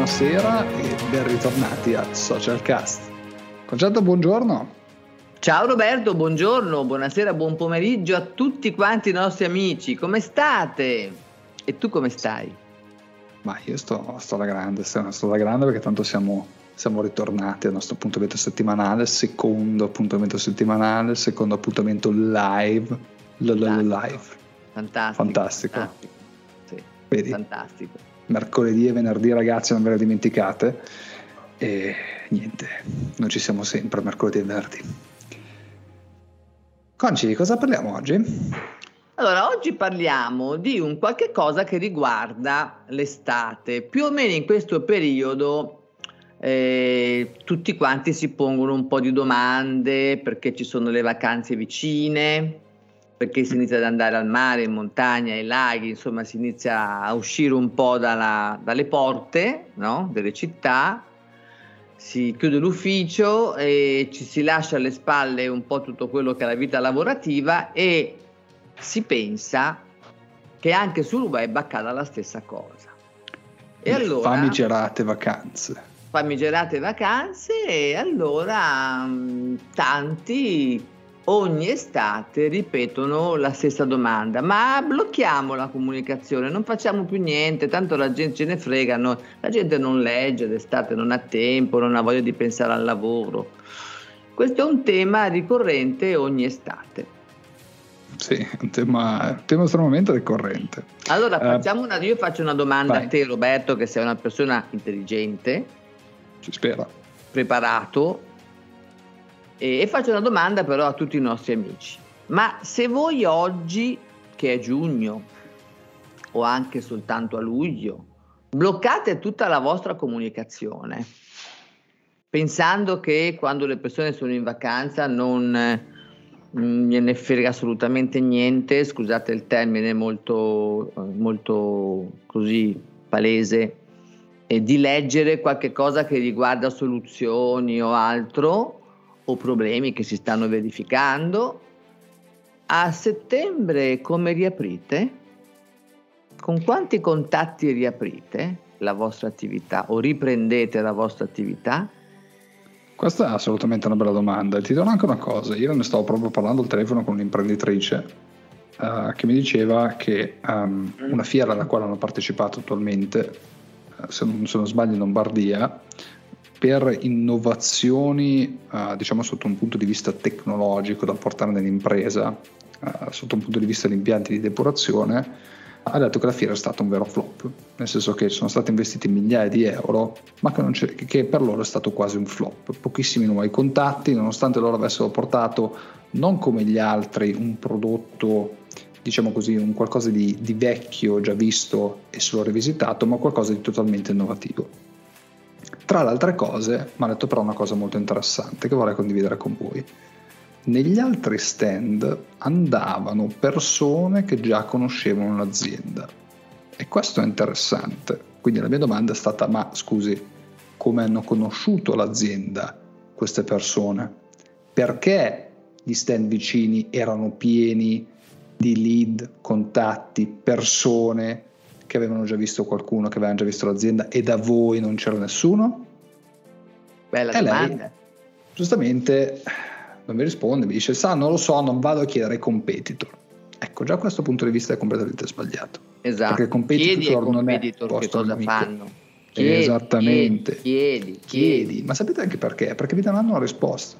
buonasera e ben ritornati a Socialcast. Concetto, buongiorno. Ciao Roberto, buongiorno, buonasera, buon pomeriggio a tutti quanti i nostri amici. Come state? E tu come stai? Ma io sto, sto alla grande, sto, alla grande perché tanto siamo, siamo ritornati al nostro appuntamento settimanale, secondo appuntamento settimanale, secondo appuntamento live. Live. live. Fantastico. Fantastico. Fantastico. Sì, fantastico. Mercoledì e venerdì ragazzi non ve le dimenticate. E niente, noi ci siamo sempre mercoledì e venerdì. Conci, di cosa parliamo oggi? Allora, oggi parliamo di un qualche cosa che riguarda l'estate. Più o meno in questo periodo eh, tutti quanti si pongono un po' di domande perché ci sono le vacanze vicine, perché si inizia ad andare al mare, in montagna, ai laghi, insomma si inizia a uscire un po' dalla, dalle porte no? delle città si chiude l'ufficio e ci si lascia alle spalle un po' tutto quello che è la vita lavorativa e si pensa che anche sul web accada la stessa cosa. E allora, famigerate vacanze. Famigerate vacanze e allora mh, tanti ogni estate ripetono la stessa domanda, ma blocchiamo la comunicazione, non facciamo più niente, tanto la gente ce ne frega, no? la gente non legge d'estate, non ha tempo, non ha voglia di pensare al lavoro. Questo è un tema ricorrente ogni estate. Sì, è un tema, tema estremamente ricorrente. Allora, uh, facciamo una, io faccio una domanda vai. a te Roberto, che sei una persona intelligente. Si spera. Preparato e, faccio una domanda però a tutti i nostri amici. Ma se voi oggi, che è giugno, o anche soltanto a luglio, bloccate tutta la vostra comunicazione, pensando che quando le persone sono in vacanza non mm, gliene frega assolutamente niente, scusate il termine molto, molto così palese, di leggere qualche cosa che riguarda soluzioni o altro, o problemi che si stanno verificando. A settembre come riaprite? Con quanti contatti riaprite la vostra attività o riprendete la vostra attività? Questa è assolutamente una bella domanda. Ti do anche una cosa. Io ne stavo proprio parlando al telefono con un'imprenditrice uh, che mi diceva che um, una fiera alla quale hanno partecipato attualmente, uh, se, non, se non sbaglio in Lombardia, per innovazioni, uh, diciamo sotto un punto di vista tecnologico da portare nell'impresa, uh, sotto un punto di vista di impianti di depurazione, ha detto che la fiera è stata un vero flop, nel senso che sono stati investiti migliaia di euro, ma che, che, per loro è stato quasi un flop. Pochissimi nuovi contatti, nonostante loro avessero portato, non come gli altri, un prodotto, diciamo così, un qualcosa di, di vecchio, già visto e solo rivisitato, ma qualcosa di totalmente innovativo. Tra le altre cose, mi ha detto però una cosa molto interessante che vorrei condividere con voi. Negli altri stand andavano persone che già conoscevano l'azienda. E questo è interessante. Quindi la mia domanda è stata, ma scusi, come hanno conosciuto l'azienda queste persone? Perché gli stand vicini erano pieni di lead, contatti, persone che avevano già visto qualcuno, che avevano già visto l'azienda e da voi non c'era nessuno? Bella e domanda. Lei, giustamente non mi risponde, mi dice, sa, non lo so, non vado a chiedere ai competitor. Ecco, già questo punto di vista è completamente sbagliato. Esatto. Perché competitor chiedi ai competitor che cosa amico. fanno. Chiedi, Esattamente. Chiedi, chiedi, chiedi. Ma sapete anche perché? Perché vi daranno una risposta.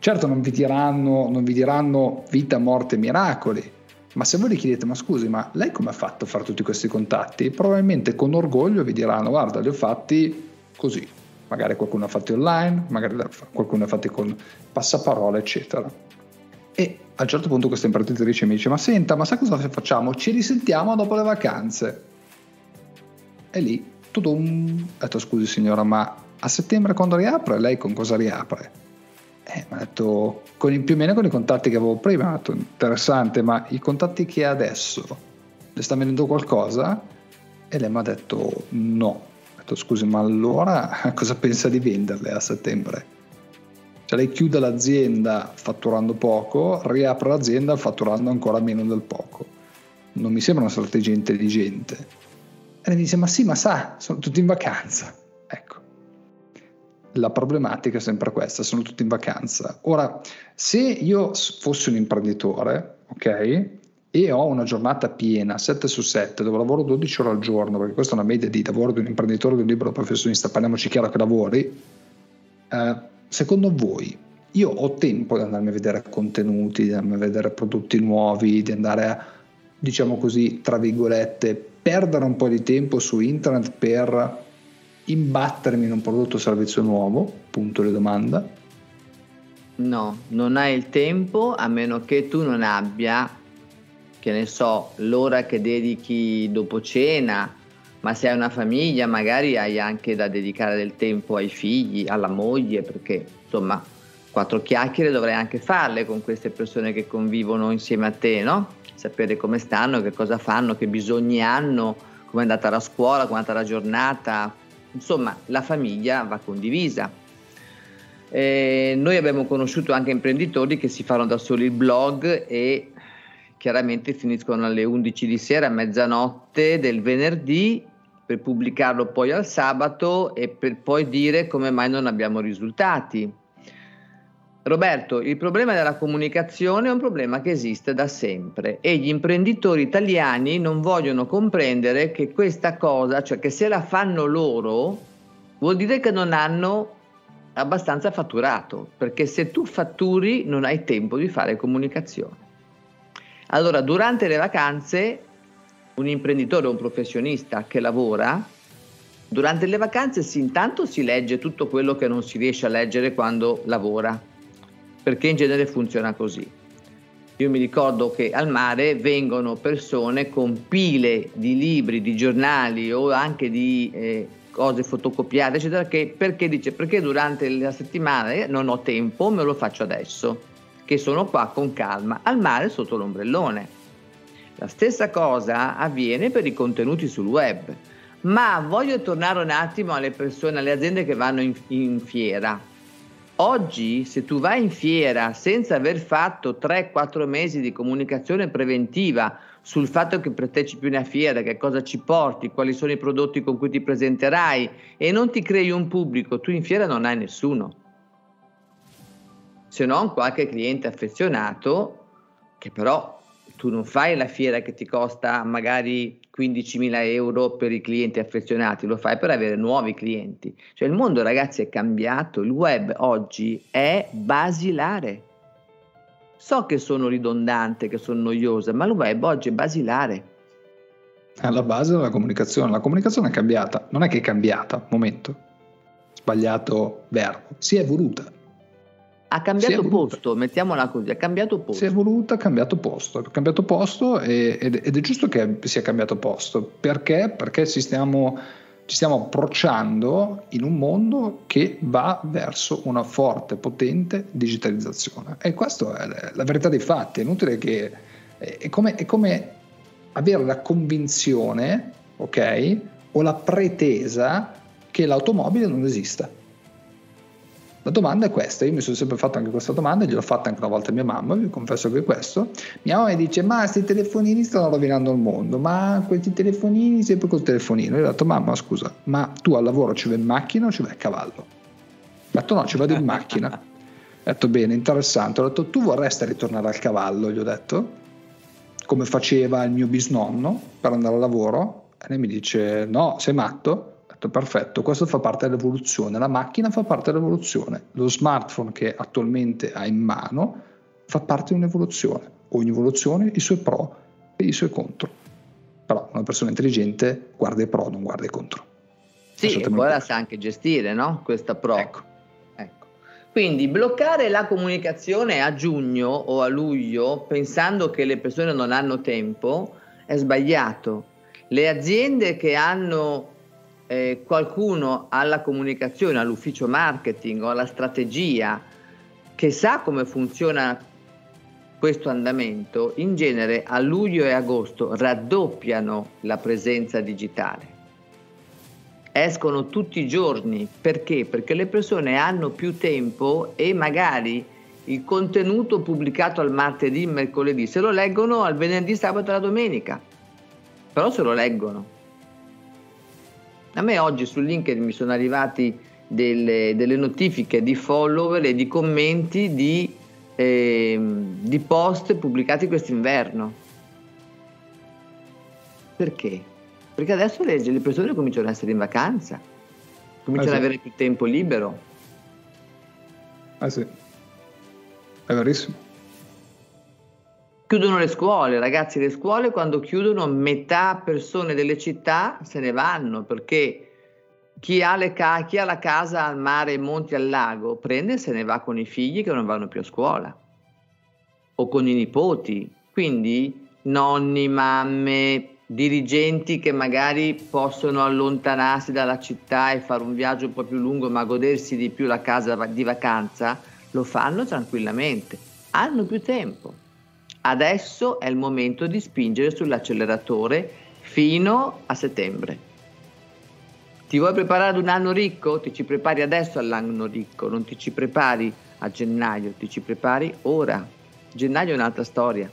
Certo non vi diranno, non vi diranno vita, morte, miracoli, ma se voi gli chiedete, ma scusi, ma lei come ha fatto a fare tutti questi contatti? Probabilmente con orgoglio vi diranno, guarda, li ho fatti così. Magari qualcuno ha fatti online, magari qualcuno ha fatti con passaparola, eccetera. E a un certo punto questa imprenditrice mi dice, ma senta, ma sai cosa facciamo? Ci risentiamo dopo le vacanze. E lì, tutto un... Ho detto, scusi signora, ma a settembre quando riapre, lei con cosa riapre? Eh, mi ha detto, con i, più o meno con i contatti che avevo prima, interessante, ma i contatti che ha adesso, le sta vendendo qualcosa? E lei mi ha detto no. Ho detto, scusi, ma allora cosa pensa di venderle a settembre? Cioè lei chiude l'azienda fatturando poco, riapre l'azienda fatturando ancora meno del poco. Non mi sembra una strategia intelligente. E lei mi dice, ma sì, ma sa, sono tutti in vacanza. La problematica è sempre questa, sono tutti in vacanza. Ora, se io fossi un imprenditore, ok, e ho una giornata piena, 7 su 7, dove lavoro 12 ore al giorno, perché questa è una media di lavoro di un imprenditore, di un libero professionista, parliamoci chiaro che lavori, eh, secondo voi io ho tempo di andarmi a vedere contenuti, di andarmi a vedere prodotti nuovi, di andare a, diciamo così, tra virgolette, perdere un po' di tempo su internet per imbattermi in un prodotto o servizio nuovo? Punto di domanda. No, non hai il tempo a meno che tu non abbia, che ne so, l'ora che dedichi dopo cena, ma se hai una famiglia magari hai anche da dedicare del tempo ai figli, alla moglie, perché insomma quattro chiacchiere dovrei anche farle con queste persone che convivono insieme a te, no? Sapere come stanno, che cosa fanno, che bisogni hanno, come è andata la scuola, come è andata la giornata. Insomma, la famiglia va condivisa. Eh, noi abbiamo conosciuto anche imprenditori che si fanno da soli il blog e chiaramente finiscono alle 11 di sera, a mezzanotte del venerdì per pubblicarlo poi al sabato e per poi dire come mai non abbiamo risultati Roberto, il problema della comunicazione è un problema che esiste da sempre e gli imprenditori italiani non vogliono comprendere che questa cosa, cioè che se la fanno loro, vuol dire che non hanno abbastanza fatturato, perché se tu fatturi non hai tempo di fare comunicazione. Allora, durante le vacanze, un imprenditore o un professionista che lavora, durante le vacanze sì, intanto si legge tutto quello che non si riesce a leggere quando lavora perché in genere funziona così. Io mi ricordo che al mare vengono persone con pile di libri, di giornali o anche di eh, cose fotocopiate, eccetera, che, perché dice perché durante la settimana non ho tempo, me lo faccio adesso, che sono qua con calma, al mare sotto l'ombrellone. La stessa cosa avviene per i contenuti sul web. Ma voglio tornare un attimo alle persone, alle aziende che vanno in, in fiera Oggi, se tu vai in fiera senza aver fatto 3-4 mesi di comunicazione preventiva sul fatto che partecipi a una fiera, che cosa ci porti, quali sono i prodotti con cui ti presenterai e non ti crei un pubblico, tu in fiera non hai nessuno. Se non qualche cliente affezionato che però tu non fai la fiera che ti costa magari 15.000 euro per i clienti affezionati, lo fai per avere nuovi clienti. Cioè il mondo ragazzi è cambiato, il web oggi è basilare. So che sono ridondante, che sono noiosa, ma il web oggi è basilare. Alla base della comunicazione, la comunicazione è cambiata, non è che è cambiata, momento, sbagliato verbo, si è evoluta. Ha cambiato posto, mettiamola così, ha cambiato posto. Si è voluta, ha cambiato posto, ha cambiato posto e, ed, ed, è giusto che sia cambiato posto. Perché? Perché ci stiamo, ci stiamo approcciando in un mondo che va verso una forte, potente digitalizzazione. E questa è la verità dei fatti. È inutile che... È come, è come avere la convinzione, ok? O la pretesa che l'automobile non esista la domanda è questa, io mi sono sempre fatto anche questa domanda, gliel'ho fatta anche una volta a mia mamma, vi confesso che è questo. Mia mamma mi dice, ma questi telefonini stanno rovinando il mondo, ma questi telefonini sempre col telefonino. Io ho detto, mamma scusa, ma tu al lavoro ci vai in macchina o ci vai a cavallo? Ho detto no, ci vado in macchina. Ho detto bene, interessante. Ho detto tu vorresti ritornare al cavallo, gli ho detto, come faceva il mio bisnonno per andare al lavoro. E lei mi dice, no, sei matto? Perfetto, perfetto, questo fa parte dell'evoluzione, la macchina fa parte dell'evoluzione, lo smartphone che attualmente ha in mano fa parte di un'evoluzione, ogni evoluzione ha i suoi pro e i suoi contro, però una persona intelligente guarda i pro, non guarda i contro. Sì, e poi la sa anche gestire, no? Questa pro. Ecco. ecco. Quindi bloccare la comunicazione a giugno o a luglio pensando che le persone non hanno tempo è sbagliato. Le aziende che hanno eh, qualcuno alla comunicazione, all'ufficio marketing o alla strategia che sa come funziona questo andamento, in genere a luglio e agosto raddoppiano la presenza digitale. Escono tutti i giorni perché? Perché le persone hanno più tempo e magari il contenuto pubblicato al martedì, mercoledì, se lo leggono al venerdì, sabato e la domenica, però se lo leggono A me oggi su LinkedIn mi sono arrivati delle, delle notifiche di follower e di commenti di, eh, di post pubblicati quest'inverno. Perché? Perché adesso le, le persone cominciano ad essere in vacanza, cominciano ad avere più tempo libero. Ah sì, è verissimo. Chiudono le scuole, ragazzi, le scuole quando chiudono metà persone delle città se ne vanno perché chi ha, ca- chi ha la casa al mare, ai monti, al lago, prende e se ne va con i figli che non vanno più a scuola o con i nipoti. Quindi nonni, mamme, dirigenti che magari possono allontanarsi dalla città e fare un viaggio un po' più lungo ma godersi di più la casa di vacanza, lo fanno tranquillamente, hanno più tempo. Adesso è il momento di spingere sull'acceleratore fino a settembre. Ti vuoi preparare ad un anno ricco? Ti ci prepari adesso all'anno ricco, non ti ci prepari a gennaio, ti ci prepari ora. Gennaio è un'altra storia.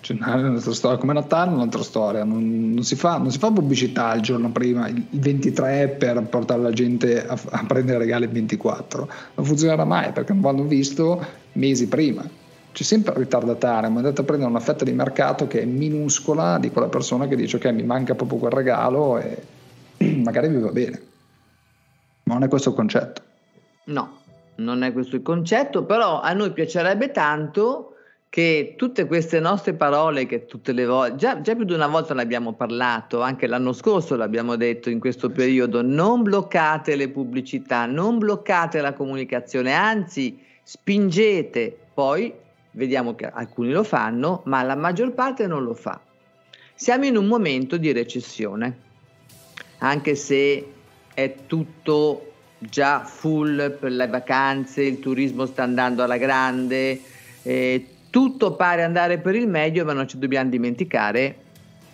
Gennaio è un'altra storia, come Natale è un'altra storia, non, non, si fa, non, si fa, pubblicità il giorno prima, il 23 per portare la gente a, a prendere regali il 24, non funzionerà mai perché non vanno visto mesi prima c'è sempre il ritardatario, ma andate a prendere una fetta di mercato che è minuscola di quella persona che dice ok mi manca proprio quel regalo e magari vi va bene. Ma non è questo il concetto. No, non è questo il concetto, però a noi piacerebbe tanto che tutte queste nostre parole che tutte le volte, già, già, più di una volta ne abbiamo parlato, anche l'anno scorso l'abbiamo detto in questo periodo, non bloccate le pubblicità, non bloccate la comunicazione, anzi spingete, poi vediamo che alcuni lo fanno, ma la maggior parte non lo fa. Siamo in un momento di recessione, anche se è tutto già full per le vacanze, il turismo sta andando alla grande, eh, tutto pare andare per il meglio, ma non ci dobbiamo dimenticare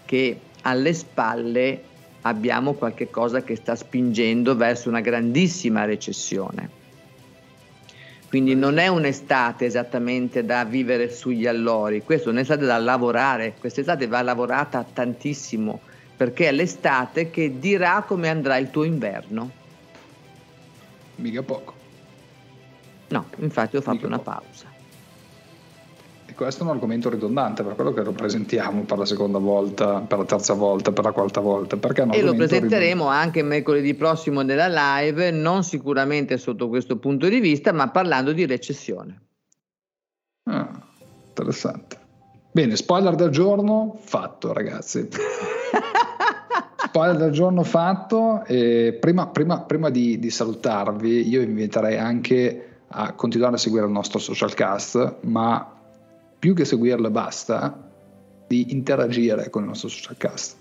che alle spalle abbiamo qualche cosa che sta spingendo verso una grandissima recessione. Quindi non è un'estate esattamente da vivere sugli allori, questa è un'estate da lavorare, quest'estate va lavorata tantissimo perché è l'estate che dirà come andrà il tuo inverno. Mica poco. No, infatti ho fatto Mica una poco. pausa questo è un argomento ridondante, per quello che lo presentiamo per la seconda volta, per la terza volta, per la quarta volta. e lo presenteremo ridondante. anche mercoledì prossimo nella live, non sicuramente sotto questo punto di vista, ma parlando di recessione. Ah, interessante. Bene, spoiler del giorno fatto, ragazzi. spoiler del giorno fatto. E prima, prima, prima di, di salutarvi, io vi inviterei anche a continuare a seguire il nostro social cast, ma più che seguirlo e basta, di interagire con il nostro social cast.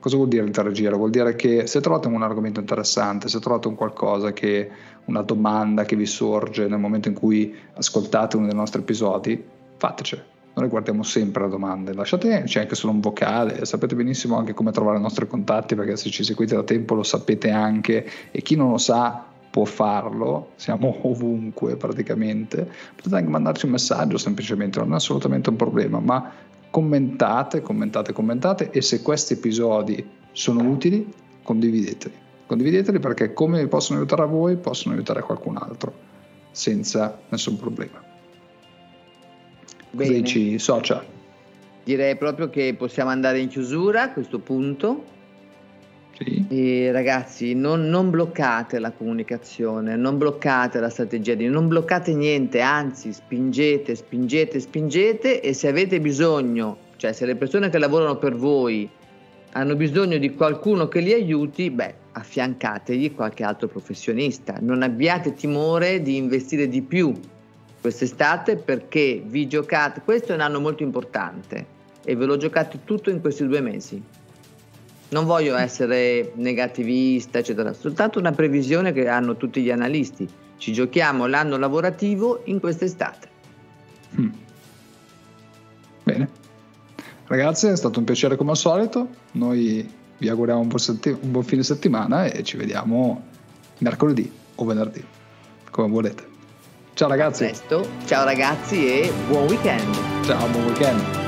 Cosa vuol dire interagire? Vuol dire che se trovate un argomento interessante, se trovate un qualcosa che, una domanda che vi sorge nel momento in cui ascoltate uno dei nostri episodi, fateci. Noi guardiamo sempre le domande, lasciateci anche solo un vocale, sapete benissimo anche come trovare i nostri contatti perché se ci seguite da tempo lo sapete anche e chi non lo sa può farlo, siamo ovunque praticamente, potete anche mandarci un messaggio semplicemente, non è assolutamente un problema, ma commentate, commentate, commentate e se questi episodi sono utili, condivideteli. Condivideteli perché come vi possono aiutare a voi, possono aiutare qualcun altro, senza nessun problema. Bene. Cosa dici, social? Direi proprio che possiamo andare in chiusura a questo punto. Sì. E ragazzi, non, non, bloccate la comunicazione, non bloccate la strategia, non bloccate niente, anzi spingete, spingete, spingete e se avete bisogno, cioè se le persone che lavorano per voi hanno bisogno di qualcuno che li aiuti, beh, affiancategli qualche altro professionista. Non abbiate timore di investire di più quest'estate perché vi giocate, questo è un anno molto importante e ve lo giocate tutto in questi due mesi. Non voglio essere negativista, eccetera, soltanto una previsione che hanno tutti gli analisti. Ci giochiamo l'anno lavorativo in quest'estate. Mm. Bene. Ragazzi, è stato un piacere come al solito. Noi vi auguriamo un buon, setti- un buon fine settimana e ci vediamo mercoledì o venerdì, come volete. Ciao ragazzi. Ciao ragazzi e buon weekend. Ciao, buon weekend.